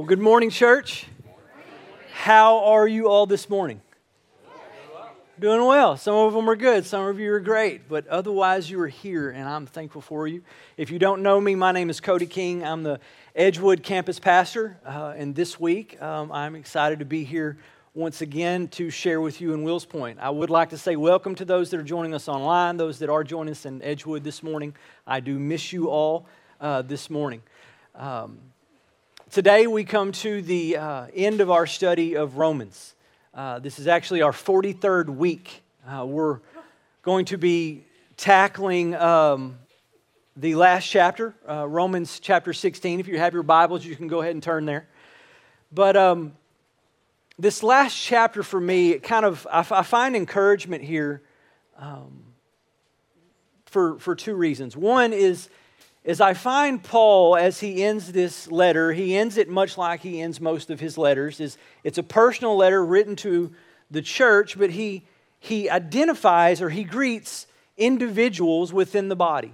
Well, good morning, church. How are you all this morning? Doing well. Some of them are good, some of you are great, but otherwise you are here, and I'm thankful for you. If you don't know me, my name is Cody King. I'm the Edgewood campus pastor, uh, and this week um, I'm excited to be here once again to share with you in Wills Point. I would like to say welcome to those that are joining us online, those that are joining us in Edgewood this morning. I do miss you all uh, this morning. Um, Today we come to the uh, end of our study of Romans. Uh, this is actually our 43rd week. Uh, we're going to be tackling um, the last chapter, uh, Romans chapter 16. If you have your Bibles, you can go ahead and turn there. But um, this last chapter for me, it kind of, I, find encouragement here um, for, for two reasons. One is is I find Paul as he ends this letter, he ends it much like he ends most of his letters. Is it's a personal letter written to the church, but he he identifies or he greets individuals within the body.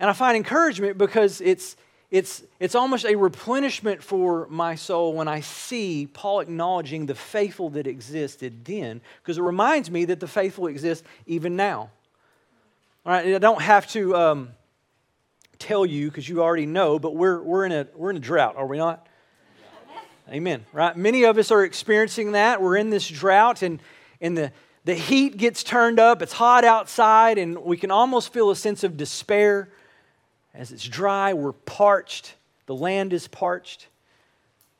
And I find encouragement because it's it's, it's almost a replenishment for my soul when I see Paul acknowledging the faithful that existed then, because it reminds me that the faithful exist even now. All right, I don't have to um, tell you because you already know, but we're, we're, in a, we're in a drought, are we not? Amen. Right? Many of us are experiencing that. We're in this drought, and, and the, the heat gets turned up. It's hot outside, and we can almost feel a sense of despair. As it's dry, we're parched. The land is parched.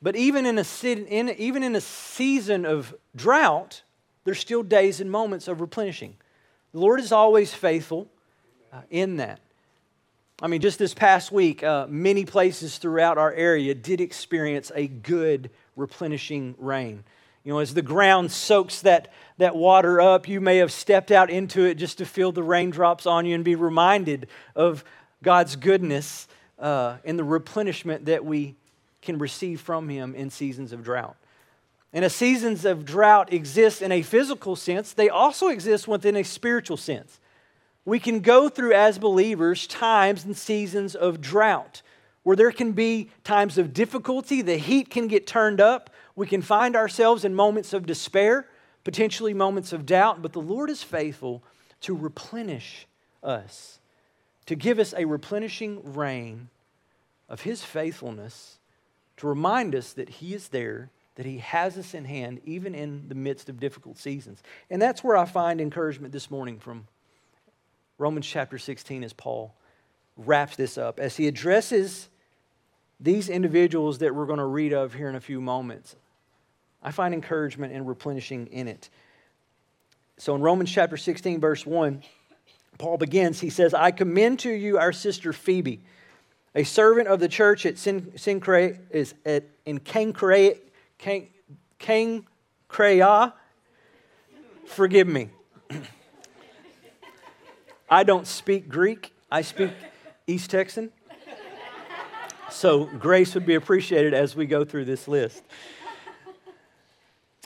But even in a, in, even in a season of drought, there's still days and moments of replenishing. The Lord is always faithful uh, in that. I mean, just this past week, uh, many places throughout our area did experience a good replenishing rain. You know, as the ground soaks that, that water up, you may have stepped out into it just to feel the raindrops on you and be reminded of God's goodness uh, and the replenishment that we can receive from Him in seasons of drought. And as seasons of drought exist in a physical sense, they also exist within a spiritual sense we can go through as believers times and seasons of drought where there can be times of difficulty, the heat can get turned up, we can find ourselves in moments of despair, potentially moments of doubt, but the Lord is faithful to replenish us, to give us a replenishing rain of His faithfulness, to remind us that He is there, that He has us in hand, even in the midst of difficult seasons. And that's where I find encouragement this morning from Romans chapter 16 as Paul wraps this up. As he addresses these individuals that we're going to read of here in a few moments, I find encouragement and replenishing in it. So in Romans chapter 16, verse 1, Paul begins, he says, I commend to you our sister Phoebe, a servant of the church at Sincre, is at, in Cancrea, Cancrea. Forgive me. I don't speak Greek, I speak East Texan. So grace would be appreciated as we go through this list.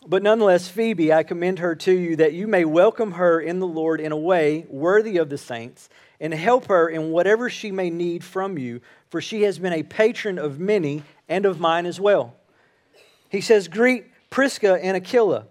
But nonetheless, Phoebe, I commend her to you that you may welcome her in the Lord in a way worthy of the saints and help her in whatever she may need from you, for she has been a patron of many and of mine as well. He says, Greet Prisca and Aquila.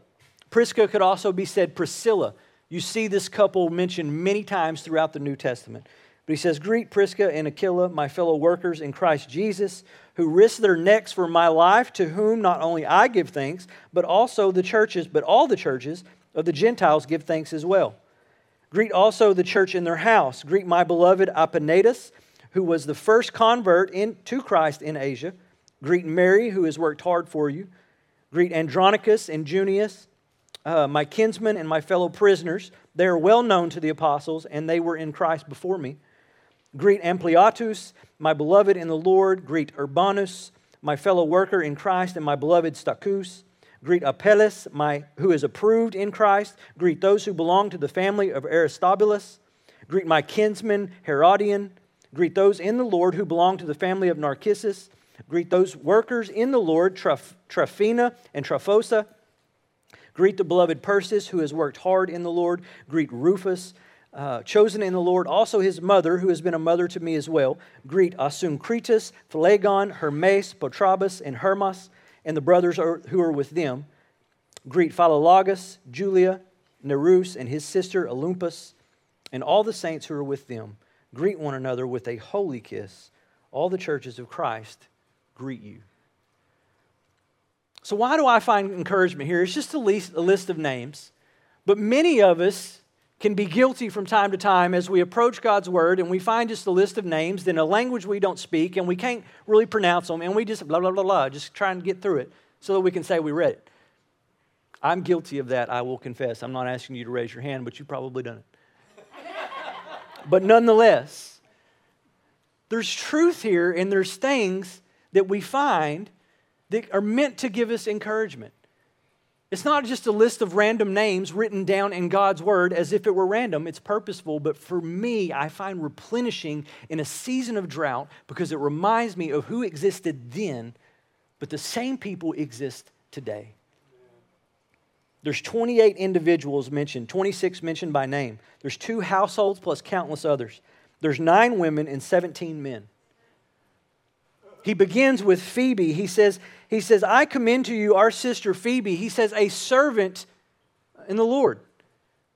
Prisca could also be said Priscilla. You see this couple mentioned many times throughout the New Testament. But he says, Greet Prisca and Aquila, my fellow workers in Christ Jesus, who risked their necks for my life, to whom not only I give thanks, but also the churches, but all the churches of the Gentiles give thanks as well. Greet also the church in their house. Greet my beloved Epaenetus, who was the first convert in, to Christ in Asia. Greet Mary, who has worked hard for you. Greet Andronicus and Junius uh, my kinsmen and my fellow prisoners. They are well known to the apostles, and they were in Christ before me. Greet Ampliatus, my beloved in the Lord. Greet Urbanus, my fellow worker in Christ, and my beloved Stachys. Greet Apelles, my, who is approved in Christ. Greet those who belong to the family of Aristobulus. Greet my kinsman Herodian. Greet those in the Lord who belong to the family of Narcissus. Greet those workers in the Lord, Tryphena and Tryphosa. Greet the beloved Persis, who has worked hard in the Lord. Greet Rufus, uh, chosen in the Lord, also his mother, who has been a mother to me as well. Greet Asyncritus, Phlegon, Hermes, Patrobas, and Hermas, and the brothers are, who are with them. Greet Philologus, Julia, Nereus, and his sister Olympas, and all the saints who are with them. Greet one another with a holy kiss. All the churches of Christ greet you. So, why do I find encouragement here? It's just a list, a list of names, but many of us can be guilty from time to time as we approach God's word and we find just a list of names in a language we don't speak and we can't really pronounce them and we just blah, blah, blah, blah, just try and get through it so that we can say we read it. I'm guilty of that, I will confess. I'm not asking you to raise your hand, but you've probably done it. but nonetheless, there's truth here and there's things that we find that are meant to give us encouragement. It's not just a list of random names written down in God's word as if it were random. It's purposeful. But for me, I find replenishing in a season of drought because it reminds me of who existed then, but the same people exist today. There's 28 individuals mentioned, 26 mentioned by name. There's two households plus countless others. There's nine women and 17 men. He begins with Phoebe. He says, he says, I commend to you our sister Phoebe. He says, a servant in the Lord.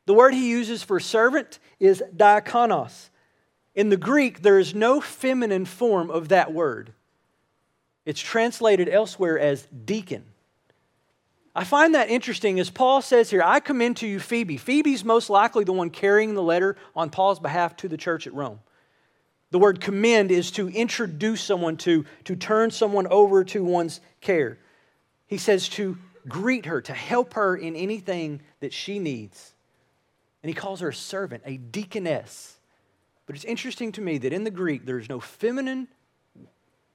The word he uses for servant is diakonos. In the Greek, there is no feminine form of that word. It's translated elsewhere as deacon. I find that interesting as Paul says here, I commend to you Phoebe. Phoebe's most likely the one carrying the letter on Paul's behalf to the church at Rome. The word commend is to introduce someone to, to turn someone over to one's care. He says to greet her, to help her in anything that she needs. And he calls her a servant, a deaconess. But it's interesting to me that in the Greek, there's no feminine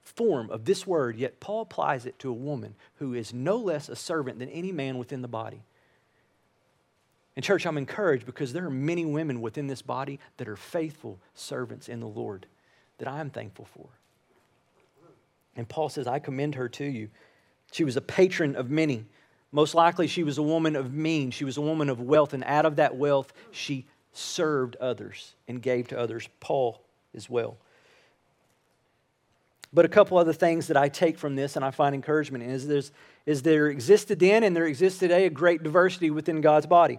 form of this word, yet Paul applies it to a woman who is no less a servant than any man within the body. And, church, I'm encouraged because there are many women within this body that are faithful servants in the Lord that I am thankful for. And Paul says, I commend her to you. She was a patron of many. Most likely, she was a woman of means. She was a woman of wealth. And out of that wealth, she served others and gave to others. Paul as well. But a couple other things that I take from this and I find encouragement is, is there existed then and there exists today a great diversity within God's body.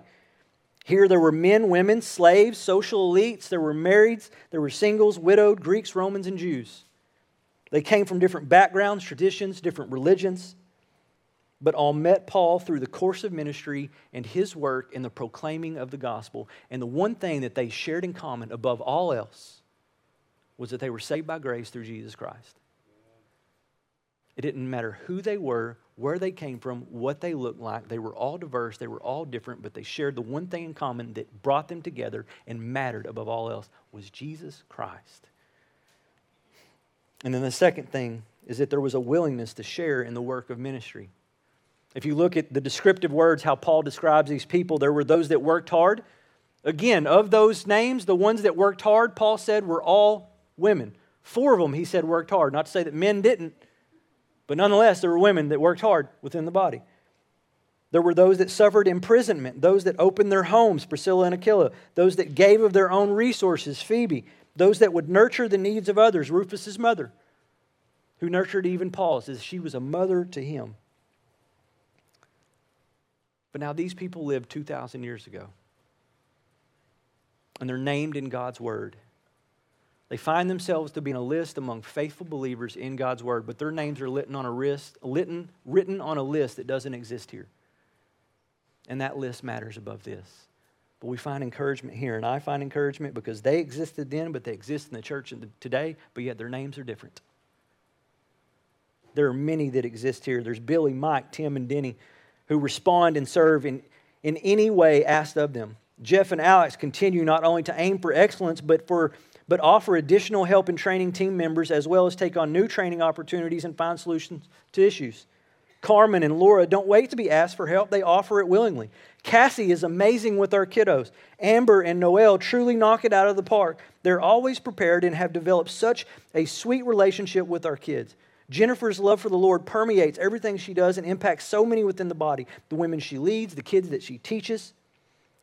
Here there were men, women, slaves, social elites, there were marrieds, there were singles, widowed, Greeks, Romans, and Jews. They came from different backgrounds, traditions, different religions, but all met Paul through the course of ministry and his work in the proclaiming of the gospel. And the one thing that they shared in common above all else was that they were saved by grace through Jesus Christ. It didn't matter who they were, where they came from, what they looked like. They were all diverse, they were all different, but they shared the one thing in common that brought them together and mattered above all else was Jesus Christ. And then the second thing is that there was a willingness to share in the work of ministry. If you look at the descriptive words, how Paul describes these people, there were those that worked hard. Again, of those names, the ones that worked hard, Paul said, were all women. Four of them, he said, worked hard. Not to say that men didn't, but nonetheless, there were women that worked hard within the body. There were those that suffered imprisonment, those that opened their homes, Priscilla and Aquila, those that gave of their own resources, Phoebe, those that would nurture the needs of others, Rufus's mother, who nurtured even Paul, says she was a mother to him. But now these people lived 2,000 years ago, and they're named in God's word. They find themselves to be in a list among faithful believers in God's Word, but their names are written on a list, written, written on a list that doesn't exist here. And that list matters above this. But we find encouragement here, and I find encouragement because they existed then, but they exist in the church today, but yet their names are different. There are many that exist here. There's Billy, Mike, Tim, and Denny who respond and serve in, in any way asked of them. Jeff and Alex continue not only to aim for excellence, but for but offer additional help in training team members as well as take on new training opportunities and find solutions to issues. Carmen and Laura don't wait to be asked for help, they offer it willingly. Cassie is amazing with our kiddos. Amber and Noel truly knock it out of the park. They're always prepared and have developed such a sweet relationship with our kids. Jennifer's love for the Lord permeates everything she does and impacts so many within the body the women she leads, the kids that she teaches.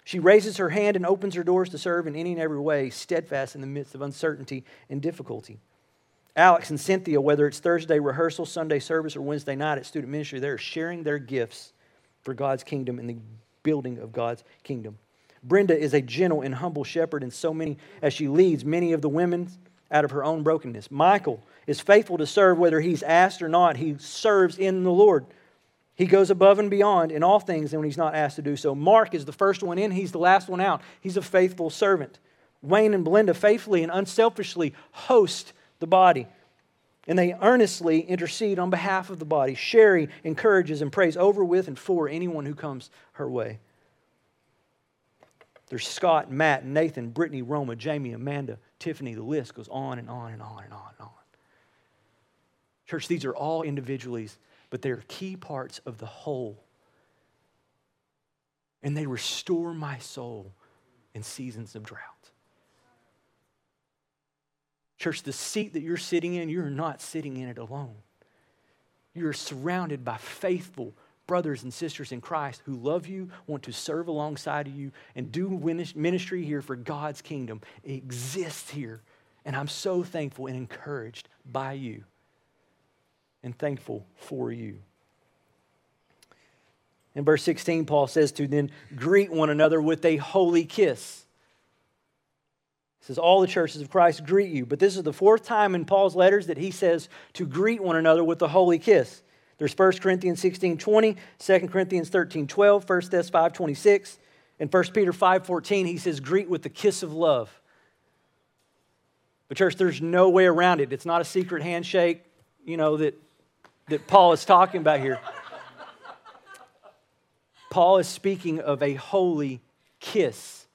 She raises her hand and opens her doors to serve in any and every way, steadfast in the midst of uncertainty and difficulty. Alex and Cynthia, whether it's Thursday rehearsal, Sunday service, or Wednesday night at student ministry, they're sharing their gifts for God's kingdom and the building of God's kingdom. Brenda is a gentle and humble shepherd, and so many as she leads many of the women out of her own brokenness. Michael is faithful to serve whether he's asked or not. He serves in the Lord. He goes above and beyond in all things and when he's not asked to do so. Mark is the first one in, he's the last one out. He's a faithful servant. Wayne and Belinda faithfully and unselfishly host the body. And they earnestly intercede on behalf of the body. Sherry encourages and prays over with and for anyone who comes her way. There's Scott, Matt, Nathan, Brittany, Roma, Jamie, Amanda, Tiffany. The list goes on and on and on and on and on. Church, these are all individuals but they're key parts of the whole. And they restore my soul in seasons of drought. Church, the seat that you're sitting in, you're not sitting in it alone. You're surrounded by faithful brothers and sisters in Christ who love you, want to serve alongside of you, and do ministry here for God's kingdom. It exists here. And I'm so thankful and encouraged by you and thankful for you. In verse 16, Paul says to then greet one another with a holy kiss. He says, All the churches of Christ greet you. But this is the fourth time in Paul's letters that he says to greet one another with a holy kiss. There's 1 Corinthians 16 20, 2 Corinthians 13 12, 1 Thess 5 26, and 1 Peter 5 14. He says, Greet with the kiss of love. But, church, there's no way around it. It's not a secret handshake, you know, that that Paul is talking about here. Paul is speaking of a holy kiss.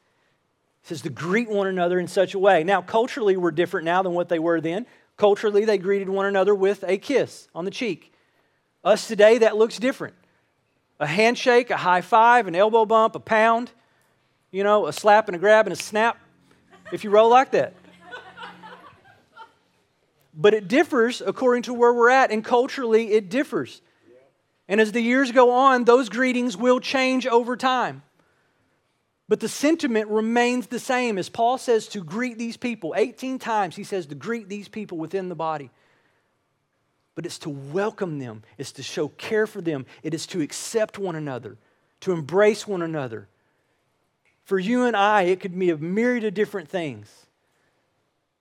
He says to greet one another in such a way. Now, culturally, we're different now than what they were then. Culturally, they greeted one another with a kiss on the cheek. Us today, that looks different. A handshake, a high five, an elbow bump, a pound, you know, a slap and a grab and a snap, if you roll like that but it differs according to where we're at, and culturally it differs. And as the years go on, those greetings will change over time. But the sentiment remains the same. As Paul says to greet these people, 18 times he says to greet these people within the body. But it's to welcome them, it's to show care for them, it is to accept one another, to embrace one another. For you and I, it could be a myriad of different things.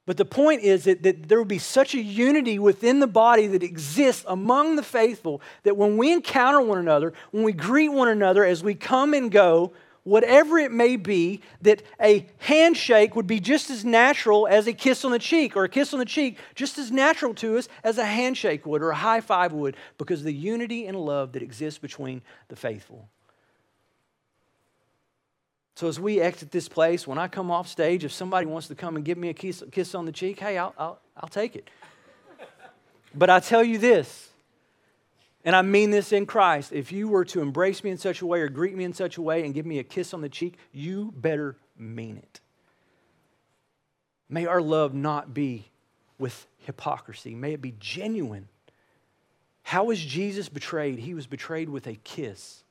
But the point is that, that there will be such a unity within the body that exists among the faithful that when we encounter one another, when we greet one another as we come and go, whatever it may be, that a handshake would be just as natural as a kiss on the cheek, or a kiss on the cheek just as natural to us as a handshake would or a high five would, because of the unity and love that exists between the faithful. So as we exit this place, when I come off stage, if somebody wants to come and give me a kiss, kiss on the cheek, hey, I'll, I'll, I'll take it. But I tell you this, and I mean this in Christ if you were to embrace me in such a way or greet me in such a way and give me a kiss on the cheek, you better mean it. May our love not be with hypocrisy, may it be genuine. How was Jesus betrayed? He was betrayed with a kiss.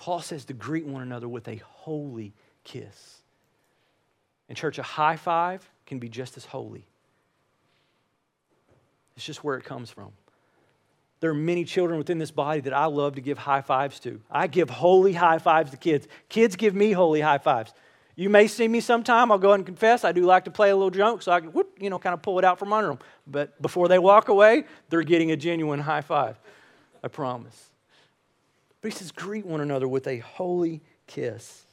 Paul says to greet one another with a holy kiss. In church, a high five can be just as holy. It's just where it comes from. There are many children within this body that I love to give high fives to. I give holy high fives to kids. Kids give me holy high fives. You may see me sometime. I'll go and confess. I do like to play a little joke so I can, whoop, you know, kind of pull it out from under them. But before they walk away, they're getting a genuine high five. I promise. But he says, greet one another with a holy kiss.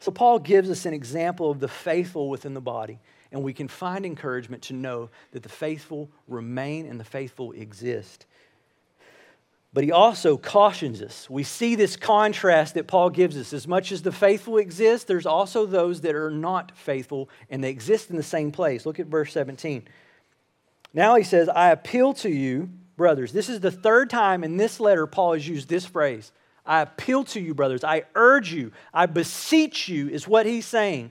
So, Paul gives us an example of the faithful within the body, and we can find encouragement to know that the faithful remain and the faithful exist. But he also cautions us. We see this contrast that Paul gives us. As much as the faithful exist, there's also those that are not faithful, and they exist in the same place. Look at verse 17. Now he says, I appeal to you brothers. This is the third time in this letter Paul has used this phrase. I appeal to you, brothers. I urge you. I beseech you, is what he's saying.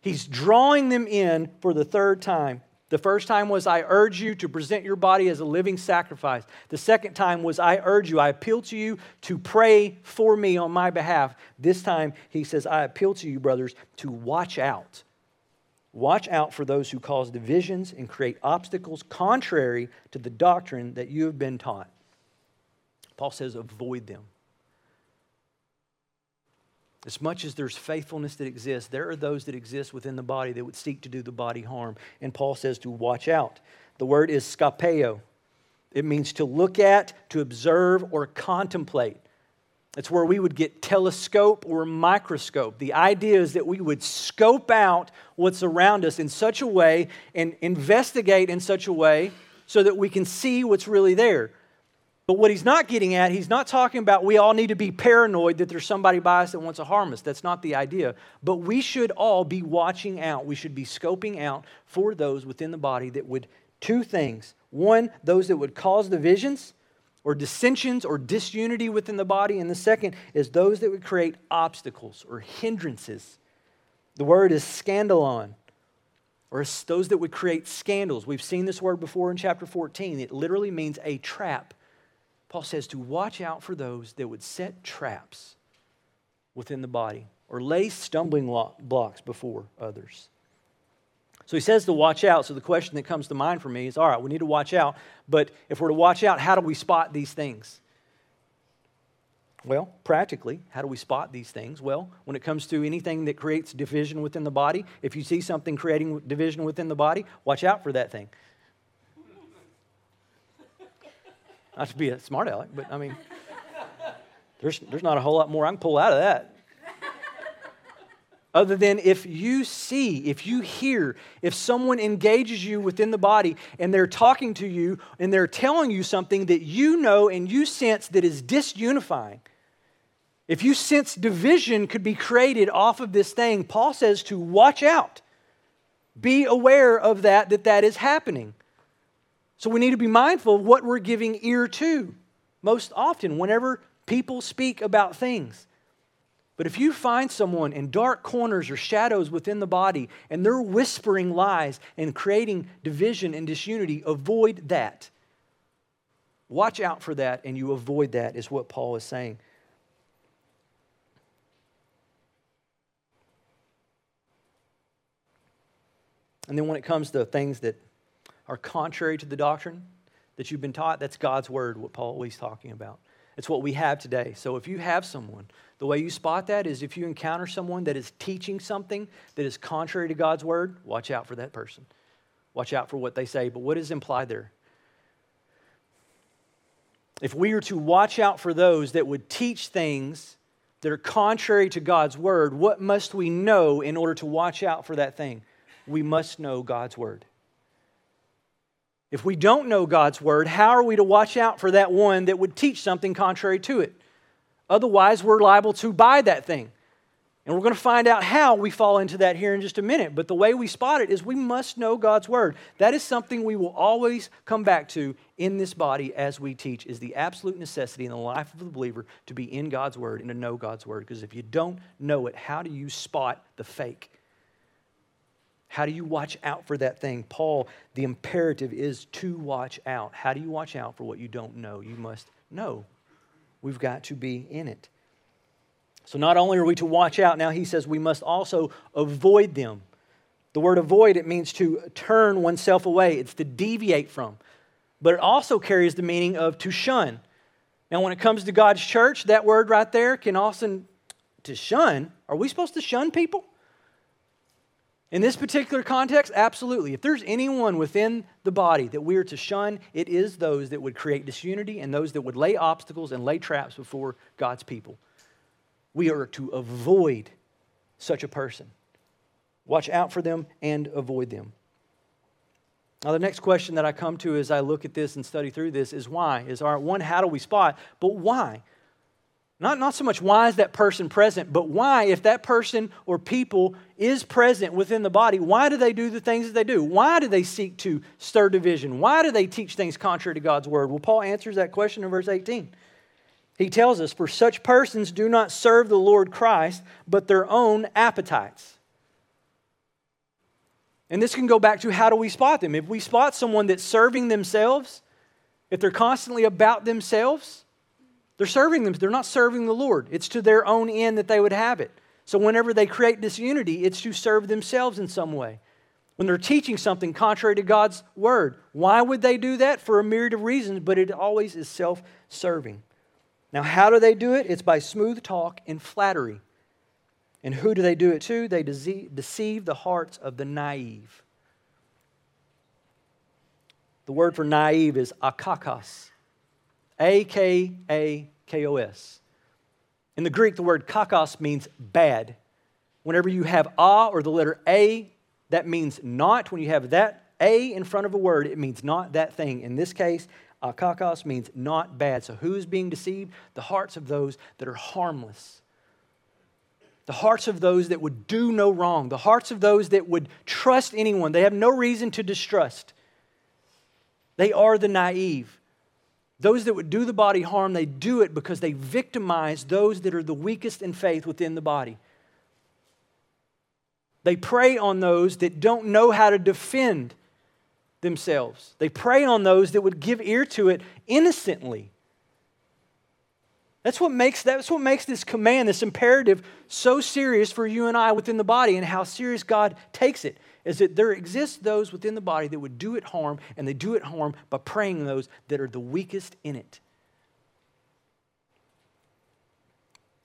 He's drawing them in for the third time The first time was, I urge you to present your body as a living sacrifice. The second time was, I urge you, I appeal to you to pray for me on my behalf. This time, he says, I appeal to you, brothers, to watch out. Watch out for those who cause divisions and create obstacles contrary to the doctrine that you have been taught. Paul says, avoid them. As much as there's faithfulness that exists, there are those that exist within the body that would seek to do the body harm. And Paul says to watch out. The word is skopeo. It means to look at, to observe, or contemplate. It's where we would get telescope or microscope. The idea is that we would scope out what's around us in such a way and investigate in such a way so that we can see what's really there. But what he's not getting at, he's not talking about we all need to be paranoid that there's somebody by us that wants to harm us. That's not the idea. But we should all be watching out. We should be scoping out for those within the body that would, two things. One, those that would cause divisions or dissensions or disunity within the body. And the second is those that would create obstacles or hindrances. The word is scandalon or those that would create scandals. We've seen this word before in chapter 14. It literally means a trap Paul says to watch out for those that would set traps within the body or lay stumbling blocks before others. So he says to watch out. So the question that comes to mind for me is all right, we need to watch out, but if we're to watch out, how do we spot these things? Well, practically, how do we spot these things? Well, when it comes to anything that creates division within the body, if you see something creating division within the body, watch out for that thing. Not to be a smart aleck, but I mean, there's, there's not a whole lot more I can pull out of that. Other than if you see, if you hear, if someone engages you within the body and they're talking to you and they're telling you something that you know and you sense that is disunifying, if you sense division could be created off of this thing, Paul says to watch out. Be aware of that, that that is happening. So we need to be mindful of what we're giving ear to most often whenever people speak about things. But if you find someone in dark corners or shadows within the body and they're whispering lies and creating division and disunity, avoid that. Watch out for that and you avoid that, is what Paul is saying. And then when it comes to things that are contrary to the doctrine that you've been taught, that's God's word, what Paul is talking about. It's what we have today. So if you have someone, the way you spot that is if you encounter someone that is teaching something that is contrary to God's word, watch out for that person. Watch out for what they say. But what is implied there? If we are to watch out for those that would teach things that are contrary to God's word, what must we know in order to watch out for that thing? We must know God's word. If we don't know God's word, how are we to watch out for that one that would teach something contrary to it? Otherwise, we're liable to buy that thing. And we're going to find out how we fall into that here in just a minute. But the way we spot it is we must know God's word. That is something we will always come back to in this body as we teach is the absolute necessity in the life of the believer to be in God's word and to know God's word because if you don't know it, how do you spot the fake? How do you watch out for that thing? Paul, the imperative is to watch out. How do you watch out for what you don't know? You must know. We've got to be in it. So, not only are we to watch out, now he says we must also avoid them. The word avoid, it means to turn oneself away, it's to deviate from. But it also carries the meaning of to shun. Now, when it comes to God's church, that word right there can also, to shun, are we supposed to shun people? In this particular context, absolutely. If there's anyone within the body that we are to shun, it is those that would create disunity and those that would lay obstacles and lay traps before God's people. We are to avoid such a person. Watch out for them and avoid them. Now, the next question that I come to as I look at this and study through this is why? Is our one, how do we spot? But why? Not, not so much why is that person present, but why, if that person or people is present within the body, why do they do the things that they do? Why do they seek to stir division? Why do they teach things contrary to God's word? Well, Paul answers that question in verse 18. He tells us, For such persons do not serve the Lord Christ, but their own appetites. And this can go back to how do we spot them? If we spot someone that's serving themselves, if they're constantly about themselves, they're serving them. They're not serving the Lord. It's to their own end that they would have it. So whenever they create disunity, it's to serve themselves in some way. When they're teaching something contrary to God's word, why would they do that? For a myriad of reasons, but it always is self serving. Now, how do they do it? It's by smooth talk and flattery. And who do they do it to? They deceive the hearts of the naive. The word for naive is akakos. A K A K O S. In the Greek, the word kakos means bad. Whenever you have a or the letter a, that means not. When you have that a in front of a word, it means not that thing. In this case, kakos means not bad. So who is being deceived? The hearts of those that are harmless the hearts of those that would do no wrong, the hearts of those that would trust anyone. They have no reason to distrust. They are the naive. Those that would do the body harm, they do it because they victimize those that are the weakest in faith within the body. They prey on those that don't know how to defend themselves. They prey on those that would give ear to it innocently. That's what makes that's what makes this command, this imperative so serious for you and I within the body and how serious God takes it is that there exist those within the body that would do it harm and they do it harm by preying those that are the weakest in it.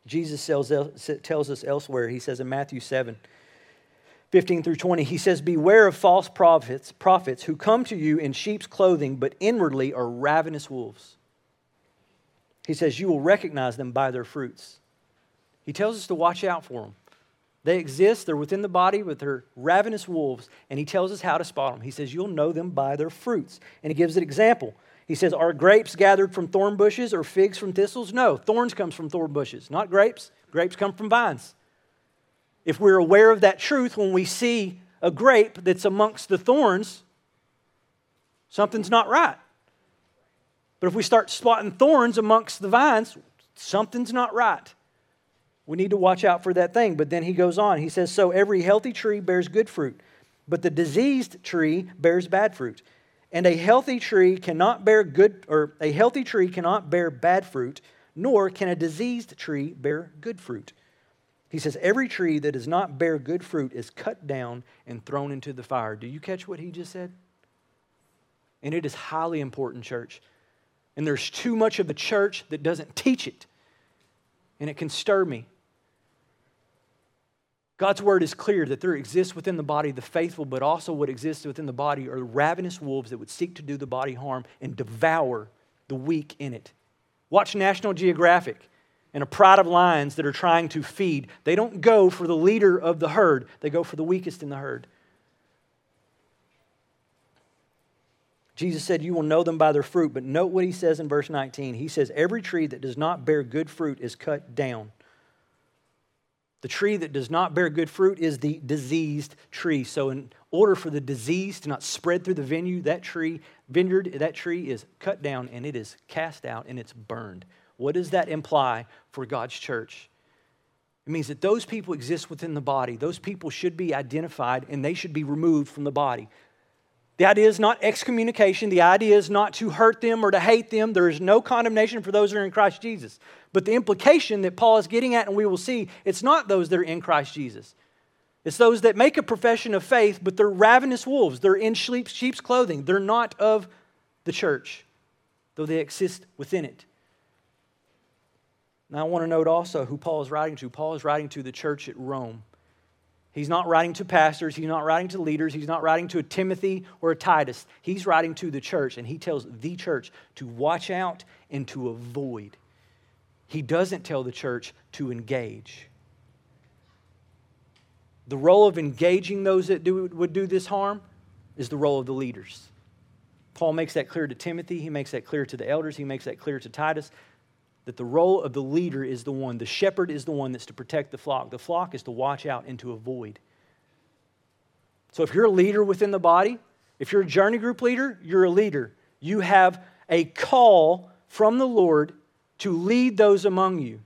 Jesus tells, us elsewhere, he says in Matthew 7, 15 through 20, he says, Beware of false prophets, prophets who come to you in sheep's clothing, but inwardly are ravenous wolves. He says, You will recognize them by their fruits. He tells us to watch out for them. They exist, they're within the body, but they're ravenous wolves, and he tells us how to spot them. He says, You'll know them by their fruits. And he gives an example. He says, Are grapes gathered from thorn bushes or figs from thistles? No, thorns comes from thorn bushes, not grapes. Grapes come from vines. If we're aware of that truth when we see a grape that's amongst the thorns, something's not right. But if we start spotting thorns amongst the vines, something's not right. We need to watch out for that thing. But then he goes on. He says, So every healthy tree bears good fruit, but the diseased tree bears bad fruit. And a healthy tree cannot bear good, or a healthy tree cannot bear bad fruit, nor can a diseased tree bear good fruit. He says, Every tree that does not bear good fruit is cut down and thrown into the fire. Do you catch what he just said? And it is highly important, church, and there's too much of the church that doesn't teach it. And it can stir me. God's word is clear that there exists within the body the faithful, but also what exists within the body are ravenous wolves that would seek to do the body harm and devour the weak in it. Watch National Geographic and a pride of lions that are trying to feed. They don't go for the leader of the herd, they go for the weakest in the herd. Jesus said, You will know them by their fruit. But note what he says in verse 19. He says, Every tree that does not bear good fruit is cut down. The tree that does not bear good fruit is the diseased tree. So, in order for the disease to not spread through the venue, that tree, vineyard, that tree is cut down and it is cast out and it's burned. What does that imply for God's church? It means that those people exist within the body. Those people should be identified and they should be removed from the body. The idea is not excommunication. The idea is not to hurt them or to hate them. There is no condemnation for those who are in Christ Jesus. But the implication that Paul is getting at, and we will see, it's not those that are in Christ Jesus. It's those that make a profession of faith, but they're ravenous wolves. They're in sheep's clothing. They're not of the church, though they exist within it. Now, I want to note also who Paul is writing to. Paul is writing to the church at Rome. He's not writing to pastors, he's not writing to leaders, he's not writing to a Timothy or a Titus. He's writing to the church, and he tells the church to watch out and to avoid. He doesn't tell the church to engage. The role of engaging those that do, would do this harm is the role of the leaders. Paul makes that clear to Timothy, he makes that clear to the elders, he makes that clear to Titus that the role of the leader is the one, the shepherd is the one that's to protect the flock. The flock is to watch out and to avoid. So if you're a leader within the body, if you're a journey group leader, you're a leader. You have a call from the Lord to lead those among you.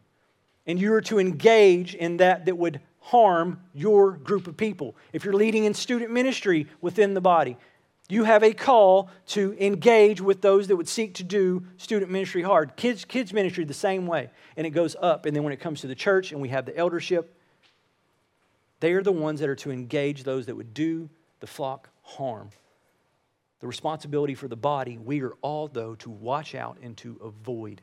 And you are to engage in that that would harm your group of people. If you're leading in student ministry within the body, you have a call to engage with those that would seek to do student ministry hard. Kids, kids ministry the same way, and it goes up. And then when it comes to the church and we have the eldership, they are the ones that are to engage those that would do the flock harm. The responsibility for the body, we are all, though, to watch out and to avoid.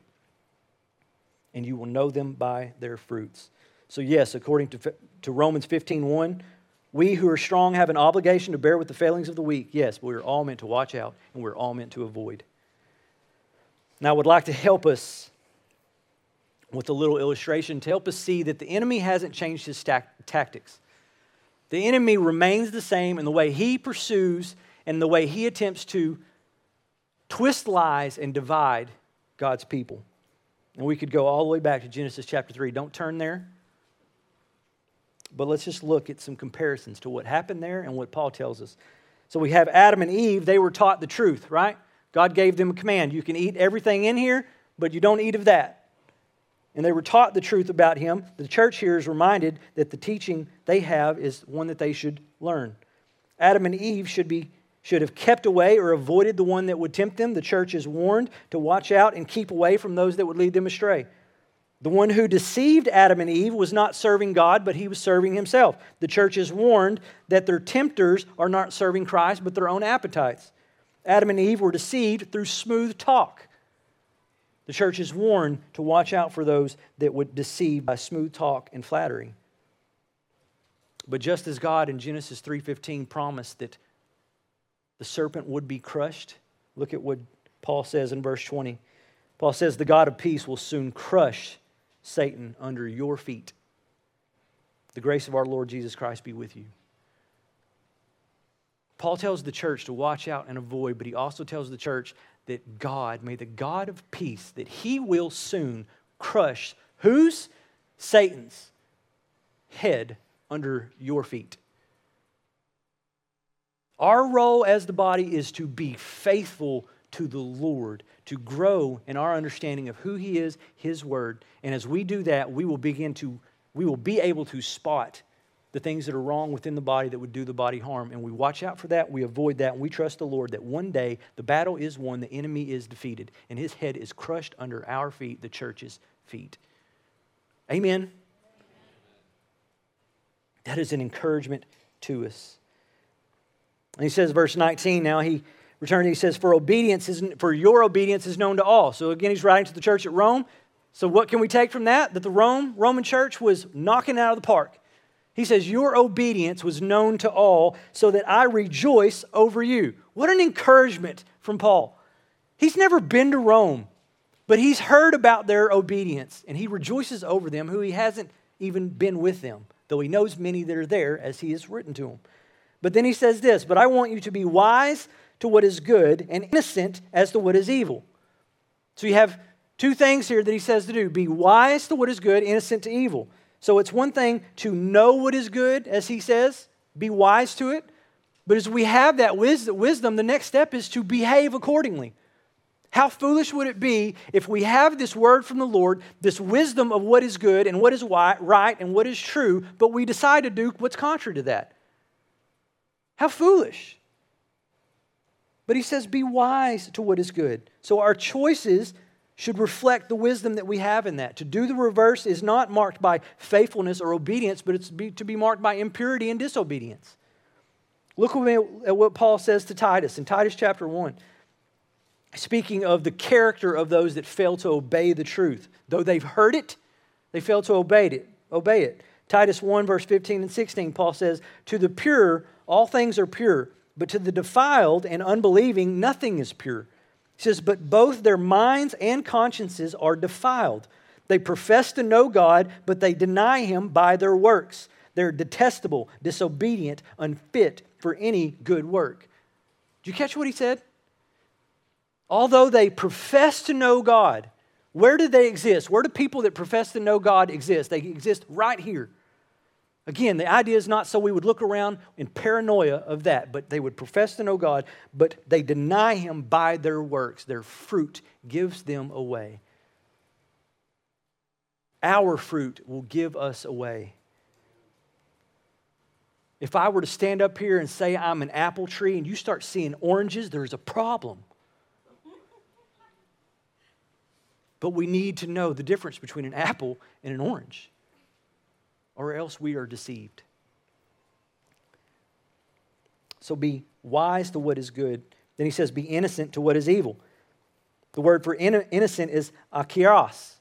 And you will know them by their fruits. So, yes, according to, to Romans 15 1, we who are strong have an obligation to bear with the failings of the weak. Yes, but we're all meant to watch out and we're all meant to avoid. Now, I would like to help us with a little illustration to help us see that the enemy hasn't changed his tactics. The enemy remains the same in the way he pursues and the way he attempts to twist lies and divide God's people. And we could go all the way back to Genesis chapter 3. Don't turn there. But let's just look at some comparisons to what happened there and what Paul tells us. So we have Adam and Eve, they were taught the truth, right? God gave them a command. You can eat everything in here, but you don't eat of that. And they were taught the truth about him. The church here is reminded that the teaching they have is one that they should learn. Adam and Eve should be should have kept away or avoided the one that would tempt them. The church is warned to watch out and keep away from those that would lead them astray. The one who deceived Adam and Eve was not serving God, but he was serving himself. The church is warned that their tempters are not serving Christ, but their own appetites. Adam and Eve were deceived through smooth talk. The church is warned to watch out for those that would deceive by smooth talk and flattery. But just as God in Genesis 3:15 promised that the serpent would be crushed, look at what Paul says in verse 20. Paul says, The God of peace will soon crush Satan under your feet. The grace of our Lord Jesus Christ be with you. Paul tells the church to watch out and avoid, but he also tells the church that God, may the God of peace, that he will soon crush whose? Satan's head under your feet. Our role as the body is to be faithful to the Lord, to grow in our understanding of who He is, His Word. And as we do that, we will begin to, we will be able to spot the things that are wrong within the body that would do the body harm. And we watch out for that, we avoid that, and we trust the Lord that one day the battle is won, the enemy is defeated, and his head is crushed under our feet, the church's feet. Amen. That is an encouragement to us. And he says, verse 19, now he returning, he says, For obedience is for your obedience is known to all. So again, he's writing to the church at Rome. So what can we take from that? That the Rome, Roman church was knocking out of the park. He says, Your obedience was known to all, so that I rejoice over you. What an encouragement from Paul. He's never been to Rome, but he's heard about their obedience, and he rejoices over them who he hasn't even been with them, though he knows many that are there as he has written to them. But then he says this, But I want you to be wise to what is good and innocent as to what is evil. So you have two things here that he says to do be wise to what is good, innocent to evil. So it's one thing to know what is good, as he says, be wise to it. But as we have that wisdom, the next step is to behave accordingly. How foolish would it be if we have this word from the Lord, this wisdom of what is good and what is right and what is true, but we decide to do what's contrary to that? How foolish. But he says, be wise to what is good. So our choices should reflect the wisdom that we have in that. To do the reverse is not marked by faithfulness or obedience, but it's to be marked by impurity and disobedience. Look at what Paul says to Titus in Titus chapter 1. Speaking of the character of those that fail to obey the truth. Though they've heard it, they fail to obey it. Obey it. Titus 1, verse 15 and 16, Paul says, To the pure, all things are pure but to the defiled and unbelieving, nothing is pure. He says, But both their minds and consciences are defiled. They profess to know God, but they deny Him by their works. They're detestable, disobedient, unfit for any good work. Did you catch what he said? Although they profess to know God, where do they exist? Where do people that profess to know God exist? They exist right here. Again, the idea is not so we would look around in paranoia of that, but they would profess to know God, but they deny Him by their works. Their fruit gives them away. Our fruit will give us away. If I were to stand up here and say I'm an apple tree and you start seeing oranges, there's a problem. But we need to know the difference between an apple and an orange, or else we are deceived. So be wise to what is good. Then he says, be innocent to what is evil. The word for innocent is akiros.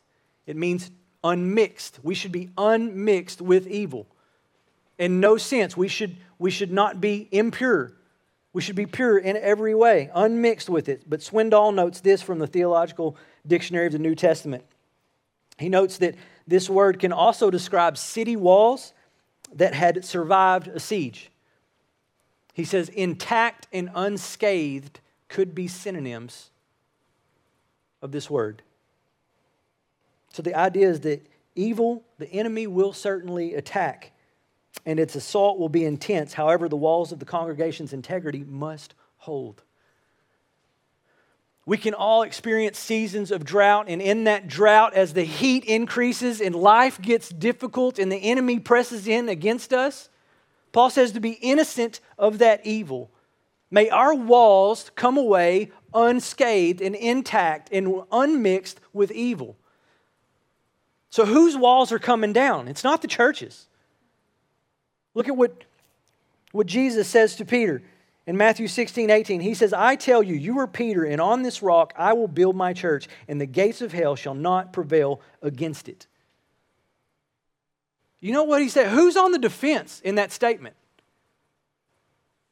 It means unmixed. We should be unmixed with evil. In no sense, we should, we should not be impure. We should be pure in every way, unmixed with it. But Swindoll notes this from the Theological Dictionary of the New Testament. He notes that this word can also describe city walls that had survived a siege. He says, intact and unscathed could be synonyms of this word. So the idea is that evil, the enemy, will certainly attack, and its assault will be intense. However, the walls of the congregation's integrity must hold. We can all experience seasons of drought, and in that drought, as the heat increases and life gets difficult and the enemy presses in against us, Paul says to be innocent of that evil. May our walls come away unscathed and intact and unmixed with evil. So, whose walls are coming down? It's not the churches. Look at what, what Jesus says to Peter in Matthew 16, 18. He says, I tell you, you are Peter, and on this rock I will build my church, and the gates of hell shall not prevail against it. You know what he said? Who's on the defense in that statement?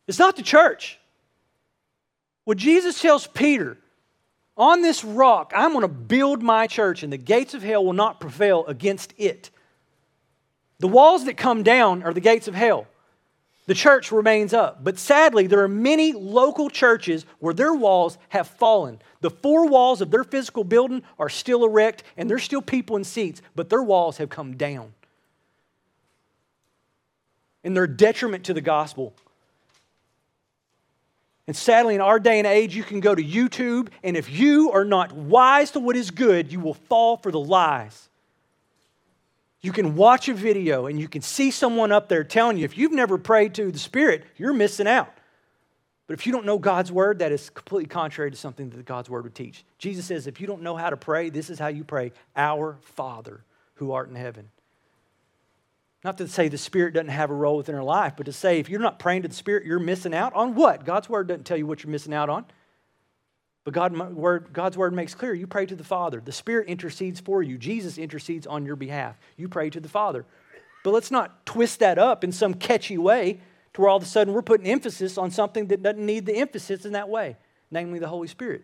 It's not the church. What Jesus tells Peter, on this rock, I'm going to build my church, and the gates of hell will not prevail against it. The walls that come down are the gates of hell. The church remains up. But sadly, there are many local churches where their walls have fallen. The four walls of their physical building are still erect, and there's still people in seats, but their walls have come down and their detriment to the gospel. And sadly, in our day and age, you can go to YouTube, and if you are not wise to what is good, you will fall for the lies. You can watch a video and you can see someone up there telling you, if you've never prayed to the Spirit, you're missing out. But if you don't know God's word, that is completely contrary to something that God's word would teach. Jesus says, if you don't know how to pray, this is how you pray Our Father who art in heaven. Not to say the Spirit doesn't have a role within our life, but to say if you're not praying to the Spirit, you're missing out on what? God's Word doesn't tell you what you're missing out on. But God, word, God's Word makes clear you pray to the Father. The Spirit intercedes for you, Jesus intercedes on your behalf. You pray to the Father. But let's not twist that up in some catchy way to where all of a sudden we're putting emphasis on something that doesn't need the emphasis in that way, namely the Holy Spirit.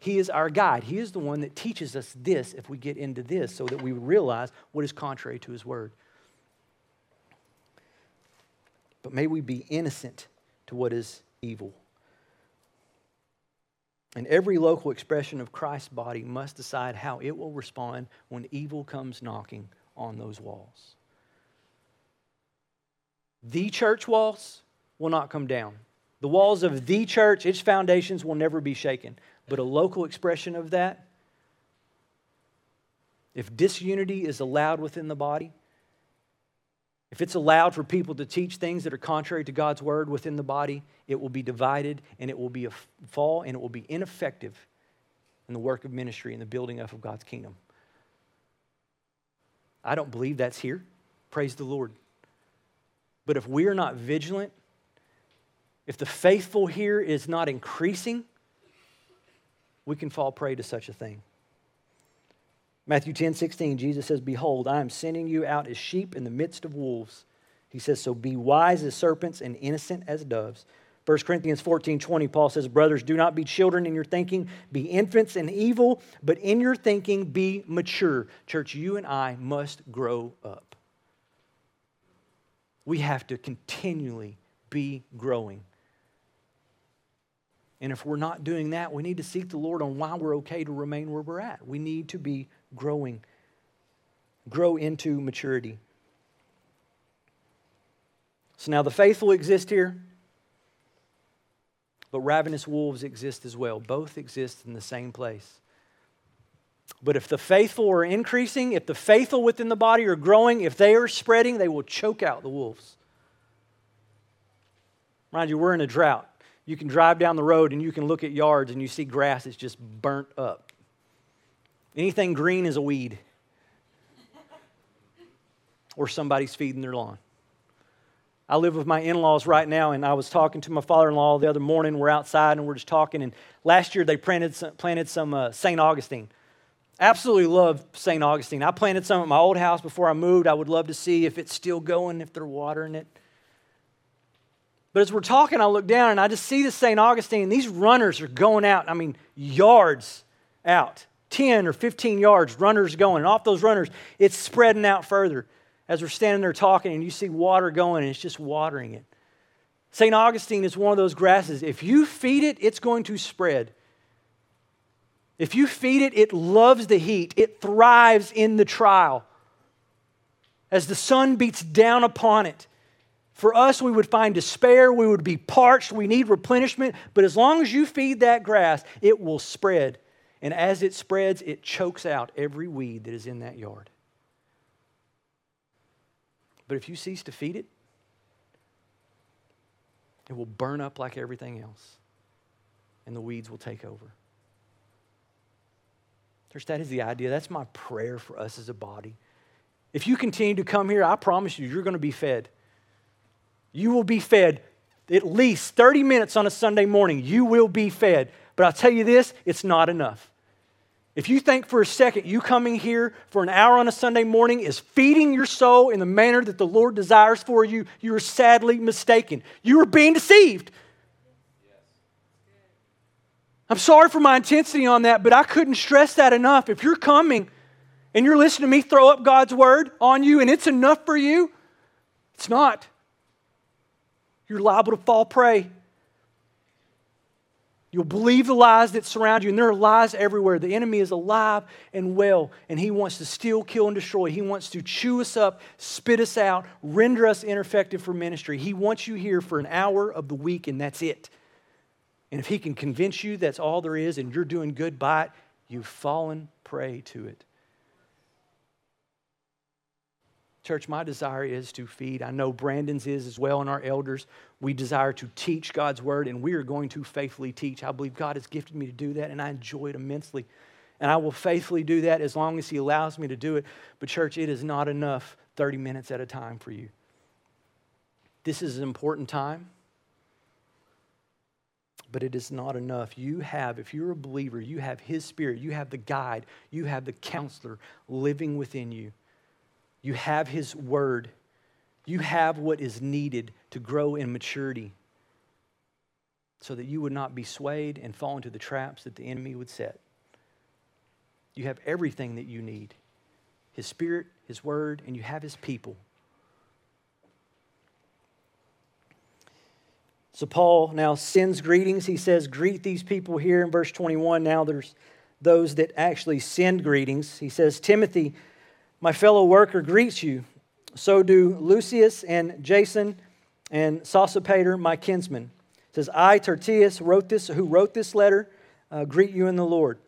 He is our guide. He is the one that teaches us this if we get into this so that we realize what is contrary to His Word but may we be innocent to what is evil. And every local expression of Christ's body must decide how it will respond when evil comes knocking on those walls. The church walls will not come down. The walls of the church, its foundations will never be shaken. But a local expression of that, if disunity is allowed within the body, if it's allowed for people to teach things that are contrary to God's word within the body, it will be divided and it will be a fall and it will be ineffective in the work of ministry and the building up of God's kingdom. I don't believe that's here. Praise the Lord. But if we are not vigilant, if the faithful here is not increasing, we can fall prey to such a thing. Matthew 10 16, Jesus says, Behold, I am sending you out as sheep in the midst of wolves. He says, So be wise as serpents and innocent as doves. 1 Corinthians 14 20, Paul says, Brothers, do not be children in your thinking, be infants in evil, but in your thinking be mature. Church, you and I must grow up. We have to continually be growing. And if we're not doing that, we need to seek the Lord on why we're okay to remain where we're at. We need to be growing, grow into maturity. So now the faithful exist here, but ravenous wolves exist as well. Both exist in the same place. But if the faithful are increasing, if the faithful within the body are growing, if they are spreading, they will choke out the wolves. Mind you, we're in a drought. You can drive down the road and you can look at yards and you see grass that's just burnt up. Anything green is a weed. or somebody's feeding their lawn. I live with my in laws right now, and I was talking to my father in law the other morning. We're outside and we're just talking. And last year they planted some, planted some uh, St. Augustine. Absolutely love St. Augustine. I planted some at my old house before I moved. I would love to see if it's still going, if they're watering it. But as we're talking, I look down and I just see the St. Augustine, these runners are going out, I mean, yards out, 10 or 15 yards, runners going. And off those runners, it's spreading out further as we're standing there talking and you see water going and it's just watering it. St. Augustine is one of those grasses. If you feed it, it's going to spread. If you feed it, it loves the heat, it thrives in the trial. As the sun beats down upon it, for us, we would find despair, we would be parched, we need replenishment, but as long as you feed that grass, it will spread. And as it spreads, it chokes out every weed that is in that yard. But if you cease to feed it, it will burn up like everything else, and the weeds will take over. Church, that is the idea. That's my prayer for us as a body. If you continue to come here, I promise you, you're going to be fed. You will be fed at least 30 minutes on a Sunday morning. You will be fed. But I'll tell you this it's not enough. If you think for a second you coming here for an hour on a Sunday morning is feeding your soul in the manner that the Lord desires for you, you are sadly mistaken. You are being deceived. I'm sorry for my intensity on that, but I couldn't stress that enough. If you're coming and you're listening to me throw up God's word on you and it's enough for you, it's not. You're liable to fall prey. You'll believe the lies that surround you, and there are lies everywhere. The enemy is alive and well, and he wants to steal, kill, and destroy. He wants to chew us up, spit us out, render us ineffective for ministry. He wants you here for an hour of the week, and that's it. And if he can convince you that's all there is and you're doing good by it, you've fallen prey to it. Church, my desire is to feed. I know Brandon's is as well, and our elders. We desire to teach God's word, and we are going to faithfully teach. I believe God has gifted me to do that, and I enjoy it immensely. And I will faithfully do that as long as He allows me to do it. But, church, it is not enough 30 minutes at a time for you. This is an important time, but it is not enough. You have, if you're a believer, you have His Spirit, you have the guide, you have the counselor living within you. You have His Word. You have what is needed to grow in maturity so that you would not be swayed and fall into the traps that the enemy would set. You have everything that you need His Spirit, His Word, and you have His people. So Paul now sends greetings. He says, Greet these people here in verse 21. Now there's those that actually send greetings. He says, Timothy, my fellow worker greets you. So do Lucius and Jason and Sosipater, my kinsman. It says, I, Tertius, wrote this, who wrote this letter, uh, greet you in the Lord.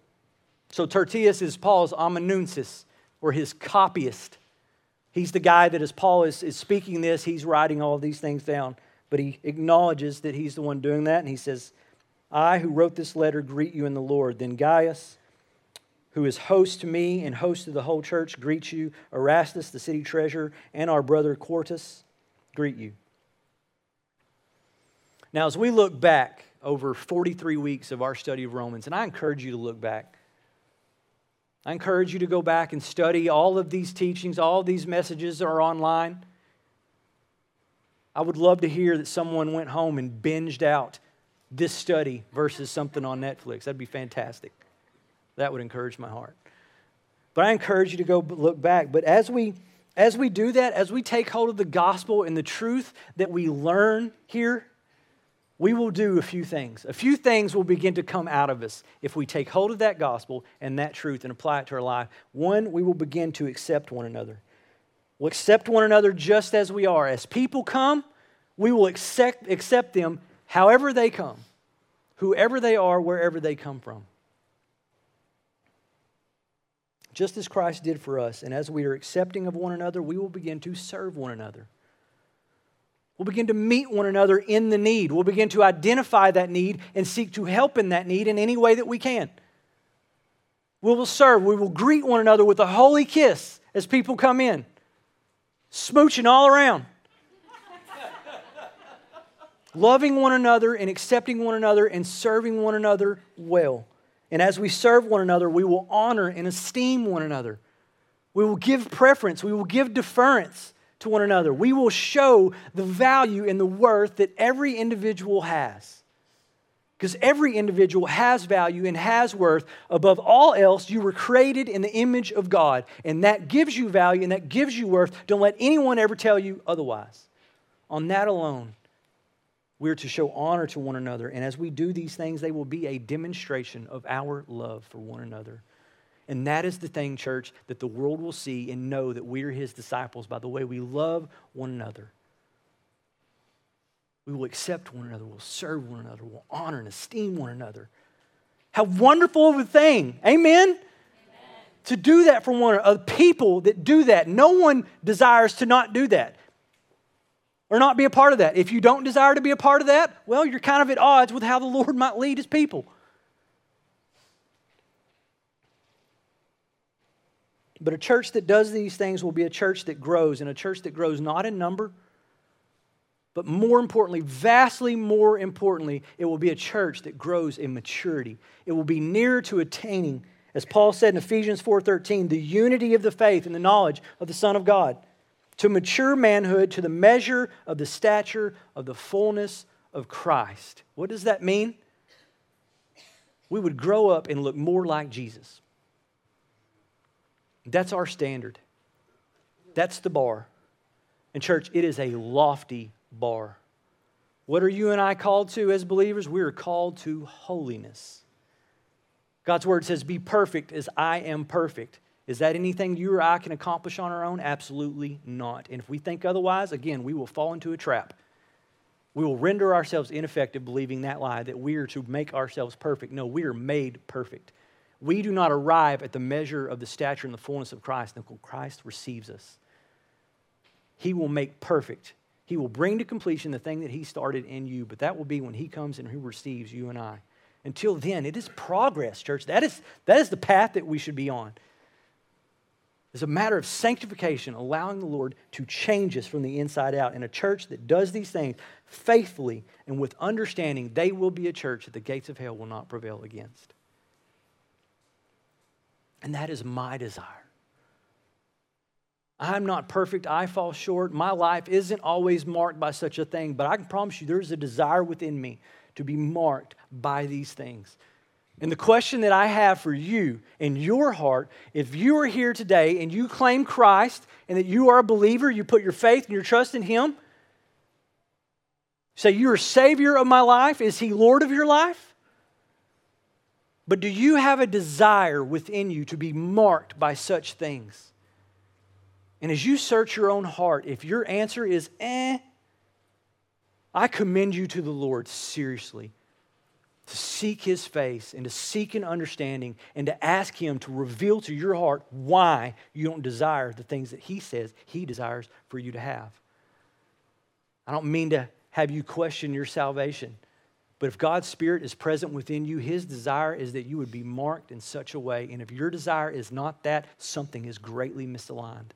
So Tertius is Paul's amanuensis, or his copyist. He's the guy that as Paul is, is speaking this, he's writing all these things down. But he acknowledges that he's the one doing that, and he says, I, who wrote this letter, greet you in the Lord. Then Gaius, who is host to me and host to the whole church, greet you. Erastus, the city treasurer, and our brother Quartus greet you. Now, as we look back over 43 weeks of our study of Romans, and I encourage you to look back. I encourage you to go back and study all of these teachings, all these messages are online. I would love to hear that someone went home and binged out this study versus something on Netflix. That'd be fantastic. That would encourage my heart. But I encourage you to go look back. But as we as we do that, as we take hold of the gospel and the truth that we learn here, we will do a few things. A few things will begin to come out of us if we take hold of that gospel and that truth and apply it to our life. One, we will begin to accept one another. We'll accept one another just as we are. As people come, we will accept, accept them however they come, whoever they are, wherever they come from just as Christ did for us. And as we are accepting of one another, we will begin to serve one another. We'll begin to meet one another in the need. We'll begin to identify that need and seek to help in that need in any way that we can. We will serve. We will greet one another with a holy kiss as people come in, smooching all around. Loving one another and accepting one another and serving one another well. And as we serve one another, we will honor and esteem one another. We will give preference. We will give deference to one another. We will show the value and the worth that every individual has. Because every individual has value and has worth. Above all else, you were created in the image of God, and that gives you value and that gives you worth. Don't let anyone ever tell you otherwise. On that alone, we're to show honor to one another, and as we do these things, they will be a demonstration of our love for one another. And that is the thing, church, that the world will see and know that we are his disciples by the way we love one another. We will accept one another, we'll serve one another, we'll honor and esteem one another. How wonderful of a thing. Amen? Amen. To do that for one another. People that do that. No one desires to not do that or not be a part of that. If you don't desire to be a part of that, well, you're kind of at odds with how the Lord might lead his people. But a church that does these things will be a church that grows, and a church that grows not in number, but more importantly, vastly more importantly, it will be a church that grows in maturity. It will be nearer to attaining, as Paul said in Ephesians 4:13, the unity of the faith and the knowledge of the Son of God, to mature manhood to the measure of the stature of the fullness of Christ. What does that mean? We would grow up and look more like Jesus. That's our standard. That's the bar. And, church, it is a lofty bar. What are you and I called to as believers? We are called to holiness. God's word says, Be perfect as I am perfect. Is that anything you or I can accomplish on our own? Absolutely not. And if we think otherwise, again, we will fall into a trap. We will render ourselves ineffective believing that lie that we are to make ourselves perfect. No, we are made perfect we do not arrive at the measure of the stature and the fullness of Christ until Christ receives us. He will make perfect. He will bring to completion the thing that He started in you, but that will be when He comes and He receives you and I. Until then, it is progress, church. That is, that is the path that we should be on. It's a matter of sanctification, allowing the Lord to change us from the inside out. And a church that does these things faithfully and with understanding, they will be a church that the gates of hell will not prevail against. And that is my desire. I'm not perfect. I fall short. My life isn't always marked by such a thing, but I can promise you there's a desire within me to be marked by these things. And the question that I have for you in your heart, if you are here today and you claim Christ and that you are a believer, you put your faith and your trust in Him, say, You're Savior of my life. Is He Lord of your life? But do you have a desire within you to be marked by such things? And as you search your own heart, if your answer is eh, I commend you to the Lord seriously to seek his face and to seek an understanding and to ask him to reveal to your heart why you don't desire the things that he says he desires for you to have. I don't mean to have you question your salvation. But if God's Spirit is present within you, His desire is that you would be marked in such a way. And if your desire is not that, something is greatly misaligned.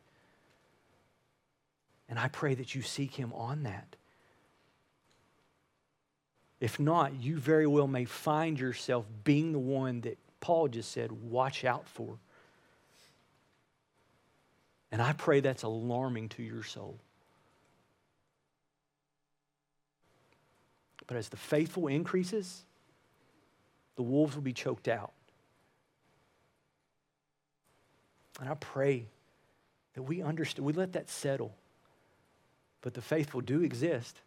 And I pray that you seek Him on that. If not, you very well may find yourself being the one that Paul just said, watch out for. And I pray that's alarming to your soul. But as the faithful increases, the wolves will be choked out. And I pray that we understand, we let that settle. But the faithful do exist.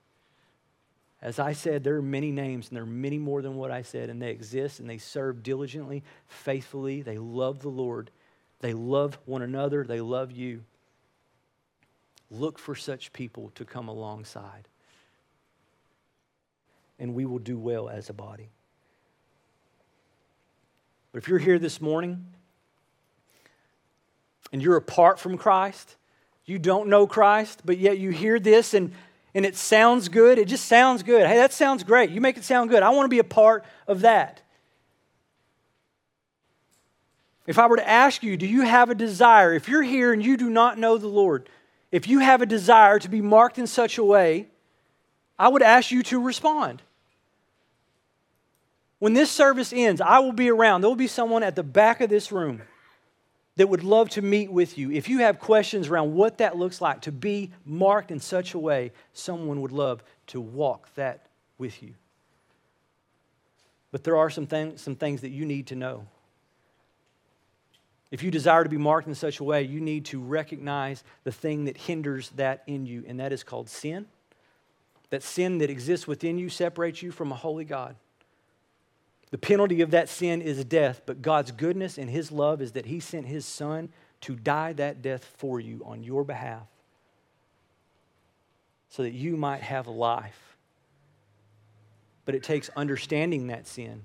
As I said, there are many names, and there are many more than what I said, and they exist and they serve diligently, faithfully. They love the Lord. They love one another. They love you. Look for such people to come alongside and we will do well as a body. But if you're here this morning and you're apart from Christ, you don't know Christ, but yet you hear this and and it sounds good, it just sounds good. Hey, that sounds great. You make it sound good. I want to be a part of that. If I were to ask you, do you have a desire? If you're here and you do not know the Lord, if you have a desire to be marked in such a way, I would ask you to respond. When this service ends, I will be around. There will be someone at the back of this room that would love to meet with you. If you have questions around what that looks like to be marked in such a way, someone would love to walk that with you. But there are some, thing, some things that you need to know. If you desire to be marked in such a way, you need to recognize the thing that hinders that in you, and that is called sin. That sin that exists within you separates you from a holy God. The penalty of that sin is death, but God's goodness and His love is that He sent His Son to die that death for you on your behalf so that you might have life. But it takes understanding that sin,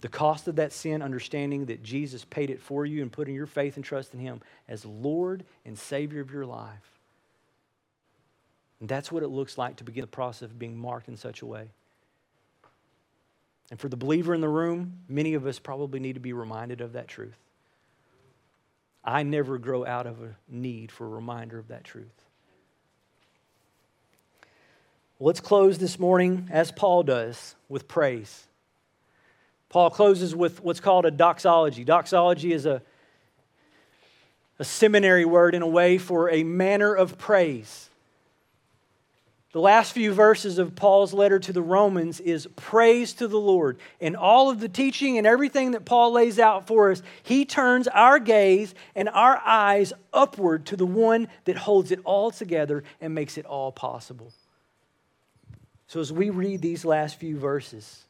the cost of that sin, understanding that Jesus paid it for you and putting your faith and trust in Him as Lord and Savior of your life. And that's what it looks like to begin the process of being marked in such a way. And for the believer in the room, many of us probably need to be reminded of that truth. I never grow out of a need for a reminder of that truth. let's close this morning, as Paul does, with praise. Paul closes with what's called a doxology. Doxology is a, a seminary word in a way for a manner of praise. The last few verses of Paul's letter to the Romans is praise to the Lord. And all of the teaching and everything that Paul lays out for us, he turns our gaze and our eyes upward to the one that holds it all together and makes it all possible. So as we read these last few verses,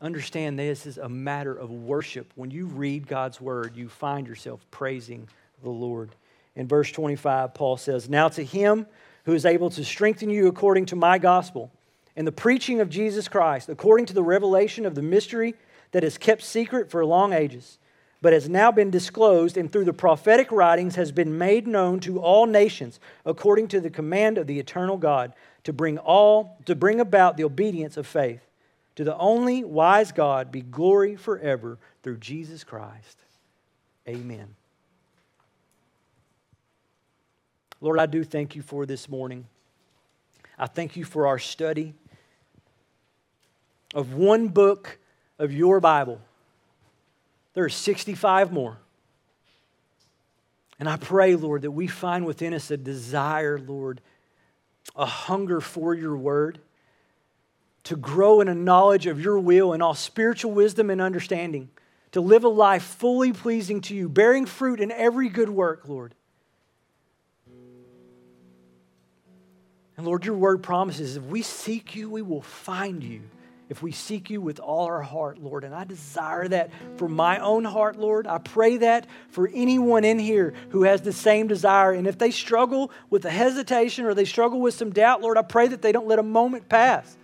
understand this is a matter of worship. When you read God's word, you find yourself praising the Lord. In verse 25, Paul says, Now to him who is able to strengthen you according to my gospel and the preaching of Jesus Christ, according to the revelation of the mystery that is kept secret for long ages, but has now been disclosed and through the prophetic writings has been made known to all nations, according to the command of the eternal God, to bring all to bring about the obedience of faith. To the only wise God be glory forever through Jesus Christ. Amen. Lord, I do thank you for this morning. I thank you for our study of one book of your Bible. There are 65 more. And I pray, Lord, that we find within us a desire, Lord, a hunger for your word, to grow in a knowledge of your will and all spiritual wisdom and understanding, to live a life fully pleasing to you, bearing fruit in every good work, Lord. And Lord, your word promises if we seek you, we will find you. If we seek you with all our heart, Lord. And I desire that for my own heart, Lord. I pray that for anyone in here who has the same desire. And if they struggle with a hesitation or they struggle with some doubt, Lord, I pray that they don't let a moment pass.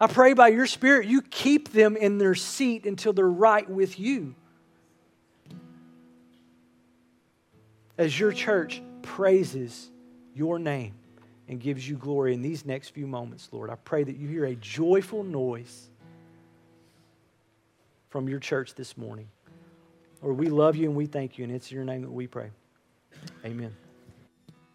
I pray by your Spirit, you keep them in their seat until they're right with you. As your church praises your name and gives you glory in these next few moments, Lord. I pray that you hear a joyful noise from your church this morning. Lord, we love you and we thank you, and it's in your name that we pray. Amen.